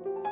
Bye.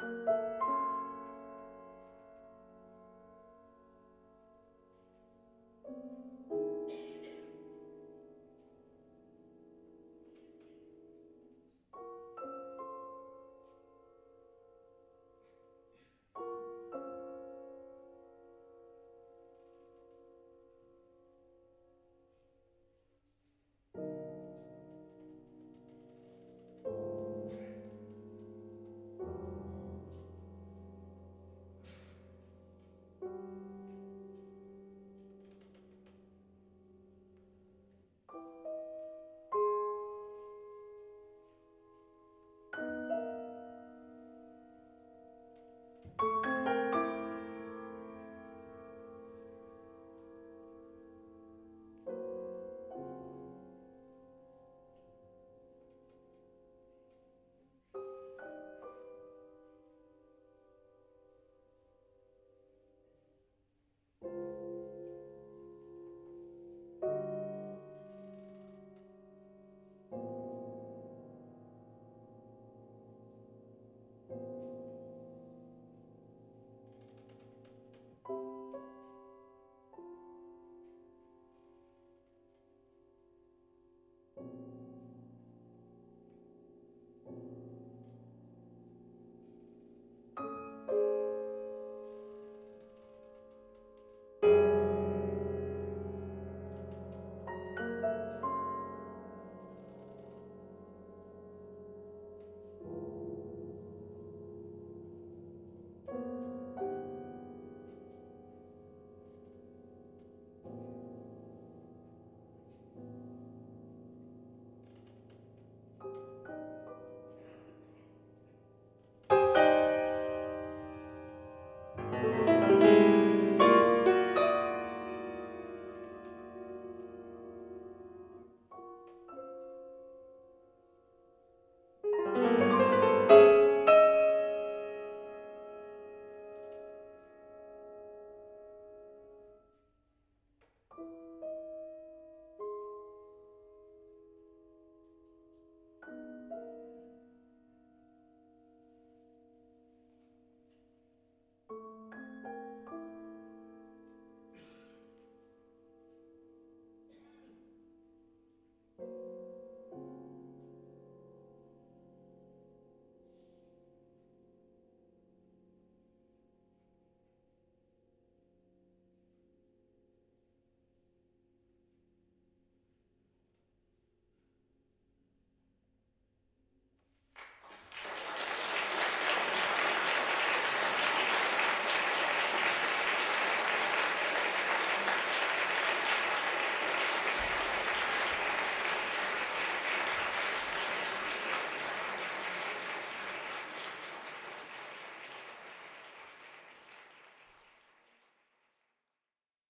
Thank